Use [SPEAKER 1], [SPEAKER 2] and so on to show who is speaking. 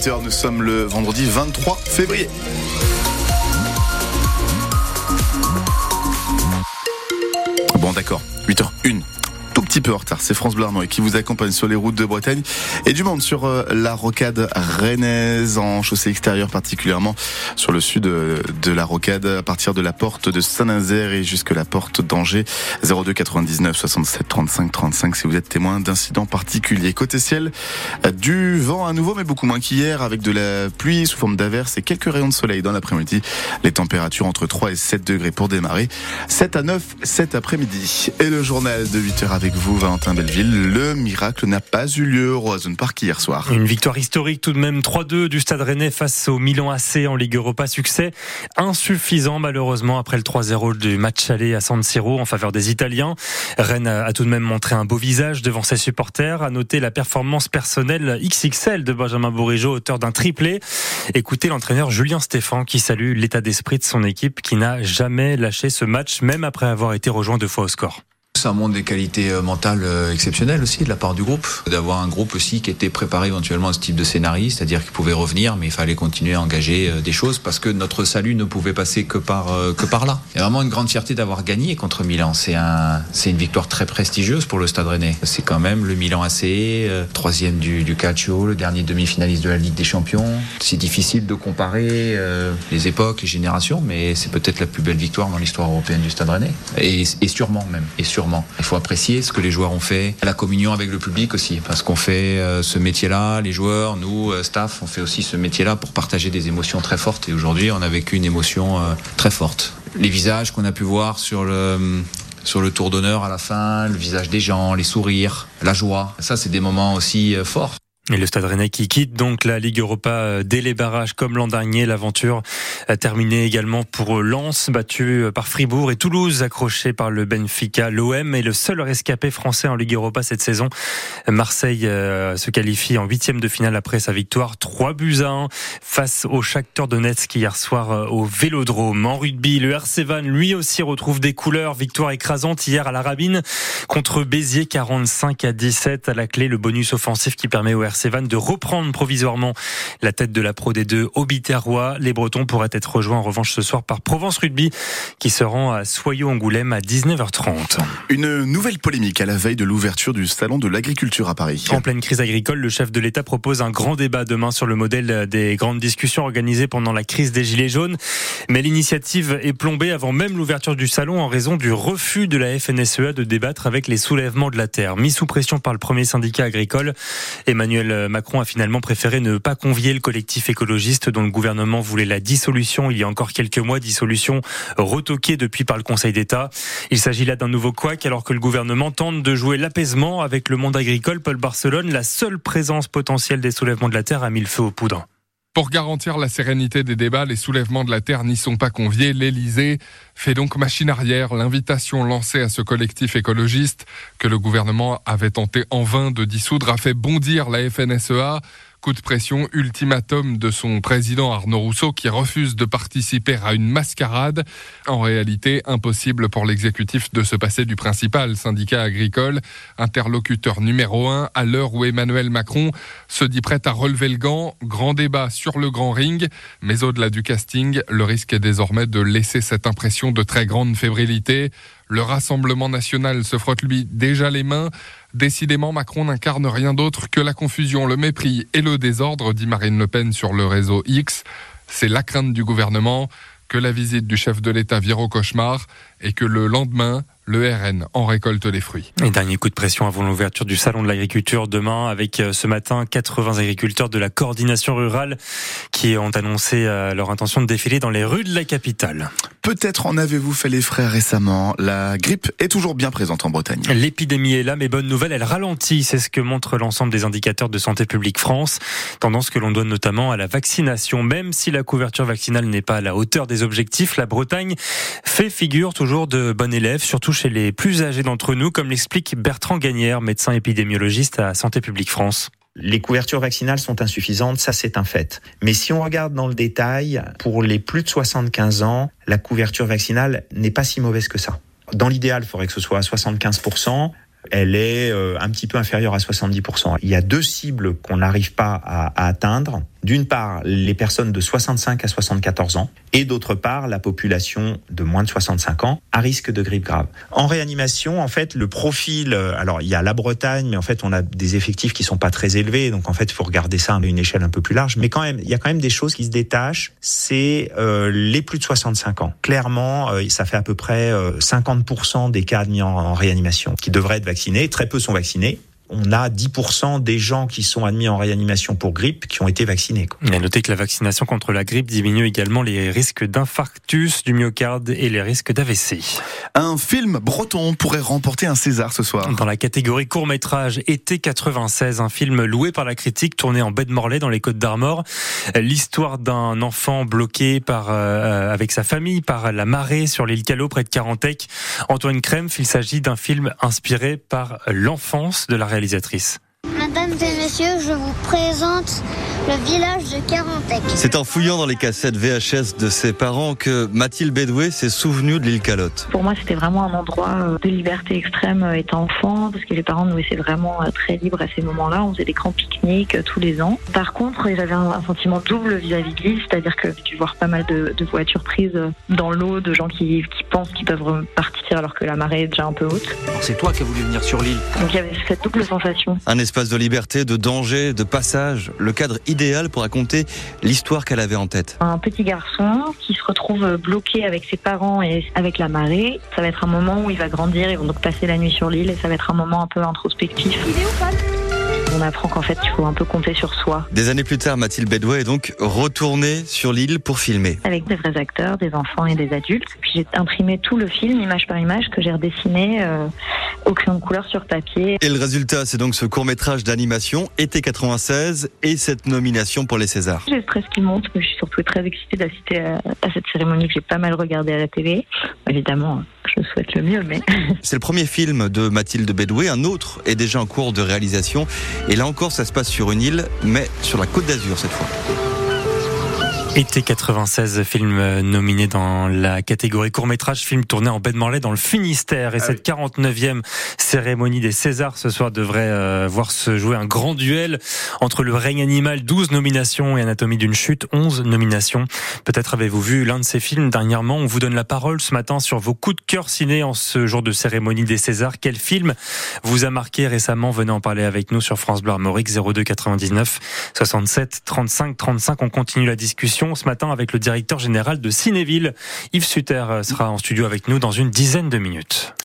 [SPEAKER 1] 8h, nous sommes le vendredi 23 février. Bon d'accord, 8h01 petit peu en retard. C'est France Bleu qui vous accompagne sur les routes de Bretagne et du monde sur euh, la rocade rennaise en chaussée extérieure particulièrement sur le sud euh, de la rocade à partir de la porte de Saint-Nazaire et jusque la porte d'Angers 02 99 67 35 35 si vous êtes témoin d'incidents particuliers. Côté ciel, euh, du vent à nouveau mais beaucoup moins qu'hier avec de la pluie sous forme d'averse et quelques rayons de soleil dans l'après-midi. Les températures entre 3 et 7 degrés pour démarrer. 7 à 9 cet après-midi. Et le journal de 8 heures avec vous Valentin Belleville. Le miracle n'a pas eu lieu au Roison Park hier soir.
[SPEAKER 2] Une victoire historique tout de même 3-2 du Stade Rennais face au Milan AC en Ligue Europa. Succès insuffisant malheureusement après le 3-0 du match aller à San Siro en faveur des Italiens. Rennes a tout de même montré un beau visage devant ses supporters. A noté la performance personnelle XXL de Benjamin Bourigeau, auteur d'un triplé. Écoutez l'entraîneur Julien Stéphan qui salue l'état d'esprit de son équipe qui n'a jamais lâché ce match même après avoir été rejoint deux fois au score.
[SPEAKER 3] Ça montre des qualités euh, mentales euh, exceptionnelles aussi de la part du groupe. D'avoir un groupe aussi qui était préparé éventuellement à ce type de scénario, c'est-à-dire qu'il pouvait revenir, mais il fallait continuer à engager euh, des choses parce que notre salut ne pouvait passer que par, que par là. A vraiment une grande fierté d'avoir gagné contre Milan. C'est un, c'est une victoire très prestigieuse pour le Stade Rennais. C'est quand même le Milan AC, troisième du, du Calcio, le dernier demi-finaliste de la Ligue des Champions. C'est difficile de comparer les époques, les générations, mais c'est peut-être la plus belle victoire dans l'histoire européenne du Stade Rennais. Et, sûrement même. Il faut apprécier ce que les joueurs ont fait, la communion avec le public aussi, parce qu'on fait euh, ce métier-là, les joueurs, nous, euh, staff, on fait aussi ce métier-là pour partager des émotions très fortes. Et aujourd'hui, on a vécu une émotion euh, très forte. Les visages qu'on a pu voir sur le sur le tour d'honneur à la fin, le visage des gens, les sourires, la joie. Ça, c'est des moments aussi forts.
[SPEAKER 2] Et le Stade Rennais qui quitte donc la Ligue Europa euh, dès les barrages comme l'an dernier. L'aventure a terminé également pour Lens, battu euh, par Fribourg et Toulouse, accroché par le Benfica. L'OM est le seul rescapé français en Ligue Europa cette saison. Marseille euh, se qualifie en huitième de finale après sa victoire 3 buts à 1 face au Shakhtar Donetsk hier soir au Vélodrome. En rugby, le RC Van lui aussi retrouve des couleurs. Victoire écrasante hier à la Rabine contre Béziers 45 à 17 à la clé le bonus offensif qui permet au RC Van de reprendre provisoirement la tête de la Pro des deux au Biterrois. Les Bretons pourraient être rejoints en revanche ce soir par Provence Rugby qui se rend à Soyaux-Angoulême à 19h30.
[SPEAKER 1] Une nouvelle polémique à la veille de l'ouverture du salon de l'agriculture à Paris.
[SPEAKER 2] En pleine crise agricole, le chef de l'État propose un grand débat demain sur le modèle des grandes discussions organisées pendant la crise des Gilets jaunes. Mais l'initiative est plombée avant même l'ouverture du salon en raison du refus de la FNSEA de débattre avec les soulèvements de la terre. Mis sous pression par le premier syndicat agricole, Emmanuel Macron a finalement préféré ne pas convier le collectif écologiste dont le gouvernement voulait la dissolution il y a encore quelques mois, dissolution retoquée depuis par le Conseil d'État. Il s'agit là d'un nouveau couac alors que le gouvernement tente de jouer l'apaisement avec le monde agricole. Paul Barcelone, la seule présence potentielle des soulèvements de la terre, a mis le feu aux poudres.
[SPEAKER 4] Pour garantir la sérénité des débats, les soulèvements de la Terre n'y sont pas conviés. L'Élysée fait donc machine arrière. L'invitation lancée à ce collectif écologiste que le gouvernement avait tenté en vain de dissoudre a fait bondir la FNSEA. Coup de pression, ultimatum de son président Arnaud Rousseau qui refuse de participer à une mascarade. En réalité, impossible pour l'exécutif de se passer du principal syndicat agricole, interlocuteur numéro un à l'heure où Emmanuel Macron se dit prêt à relever le gant. Grand débat sur le grand ring, mais au-delà du casting, le risque est désormais de laisser cette impression de très grande fébrilité. Le Rassemblement national se frotte lui déjà les mains. Décidément, Macron n'incarne rien d'autre que la confusion, le mépris et le désordre, dit Marine Le Pen sur le réseau X. C'est la crainte du gouvernement que la visite du chef de l'État vire au cauchemar et que le lendemain, le RN en récolte les fruits.
[SPEAKER 2] Et dernier coup de pression avant l'ouverture du salon de l'agriculture demain avec euh, ce matin 80 agriculteurs de la coordination rurale qui ont annoncé euh, leur intention de défiler dans les rues de la capitale.
[SPEAKER 1] Peut-être en avez-vous fait les frais récemment. La grippe est toujours bien présente en Bretagne.
[SPEAKER 2] L'épidémie est là, mais bonne nouvelle, elle ralentit. C'est ce que montre l'ensemble des indicateurs de santé publique France. Tendance que l'on donne notamment à la vaccination. Même si la couverture vaccinale n'est pas à la hauteur des objectifs, la Bretagne fait figure toujours de bon élève, surtout chez les plus âgés d'entre nous, comme l'explique Bertrand Gagnère, médecin épidémiologiste à Santé publique France.
[SPEAKER 5] Les couvertures vaccinales sont insuffisantes, ça c'est un fait. Mais si on regarde dans le détail, pour les plus de 75 ans, la couverture vaccinale n'est pas si mauvaise que ça. Dans l'idéal, il faudrait que ce soit à 75%. Elle est euh, un petit peu inférieure à 70%. Il y a deux cibles qu'on n'arrive pas à, atteindre. D'une part les personnes de 65 à 74 ans et d'autre part la population de moins de 65 ans à risque de grippe grave. En réanimation, en fait, le profil, euh, alors il y a la Bretagne, mais en fait on a des effectifs qui sont pas très élevés, donc en fait il faut regarder ça à une échelle un peu plus large. Mais quand même, il y a quand même des choses qui se détachent. C'est euh, les plus de 65 ans. Clairement, euh, ça fait à peu près 50% des cas admis en réanimation qui devraient être vaccinés. Très peu sont vaccinés on a 10% des gens qui sont admis en réanimation pour grippe qui ont été vaccinés.
[SPEAKER 2] Il a noté que la vaccination contre la grippe diminue également les risques d'infarctus du myocarde et les risques d'AVC.
[SPEAKER 1] Un film breton pourrait remporter un César ce soir.
[SPEAKER 2] Dans la catégorie court métrage été 96, un film loué par la critique tourné en baie de Morlaix dans les Côtes d'Armor. L'histoire d'un enfant bloqué par euh, avec sa famille par la marée sur l'île Callot près de Carantec. Antoine Krempf, il s'agit d'un film inspiré par l'enfance de la réalité réalisatrice.
[SPEAKER 6] Madame Mesdames et messieurs, je vous présente le village de Carantec.
[SPEAKER 7] C'est en fouillant dans les cassettes VHS de ses parents que Mathilde Bédoué s'est souvenue de l'île Calotte.
[SPEAKER 8] Pour moi, c'était vraiment un endroit euh, de liberté extrême euh, étant enfant, parce que les parents nous laissaient vraiment euh, très libres à ces moments-là. On faisait des grands pique-niques tous les ans. Par contre, j'avais un, sentiment double vis-à-vis de l'île, c'est-à-dire que j'ai dû voir pas mal de, voitures prises dans l'eau, de gens qui, qui pensent qu'ils peuvent partir alors que la marée est déjà un peu haute.
[SPEAKER 9] C'est toi qui as voulu venir sur l'île.
[SPEAKER 8] Donc il y avait cette double sensation.
[SPEAKER 7] Un espace de liberté, de danger, de passage, le cadre idéal pour raconter l'histoire qu'elle avait en tête.
[SPEAKER 8] Un petit garçon qui se retrouve bloqué avec ses parents et avec la marée. Ça va être un moment où il va grandir, ils vont donc passer la nuit sur l'île et ça va être un moment un peu introspectif. On apprend qu'en fait, il faut un peu compter sur soi.
[SPEAKER 7] Des années plus tard, Mathilde Bedouet est donc retournée sur l'île pour filmer.
[SPEAKER 8] Avec des vrais acteurs, des enfants et des adultes. Puis j'ai imprimé tout le film, image par image, que j'ai redessiné euh, au crayon de couleur sur papier.
[SPEAKER 7] Et le résultat, c'est donc ce court-métrage d'animation, été 96, et cette nomination pour les Césars.
[SPEAKER 8] J'ai le stress qui monte, mais je suis surtout très excitée d'assister à, à cette cérémonie que j'ai pas mal regardée à la télé. Évidemment, je souhaite le mieux, mais...
[SPEAKER 7] C'est le premier film de Mathilde Bédoué. Un autre est déjà en cours de réalisation. Et là encore, ça se passe sur une île, mais sur la côte d'Azur cette fois.
[SPEAKER 2] Été 96, film euh, nominé dans la catégorie court-métrage, film tourné en baie de Morlaix dans le Finistère. Et ah cette 49e cérémonie des Césars ce soir devrait euh, voir se jouer un grand duel entre le règne animal, 12 nominations et Anatomie d'une chute, 11 nominations. Peut-être avez-vous vu l'un de ces films dernièrement. On vous donne la parole ce matin sur vos coups de cœur ciné en ce jour de cérémonie des Césars. Quel film vous a marqué récemment? Venez en parler avec nous sur France Bleu Armorique 02 99 67 35 35. On continue la discussion ce matin avec le directeur général de Cinéville. Yves Sutter sera en studio avec nous dans une dizaine de minutes.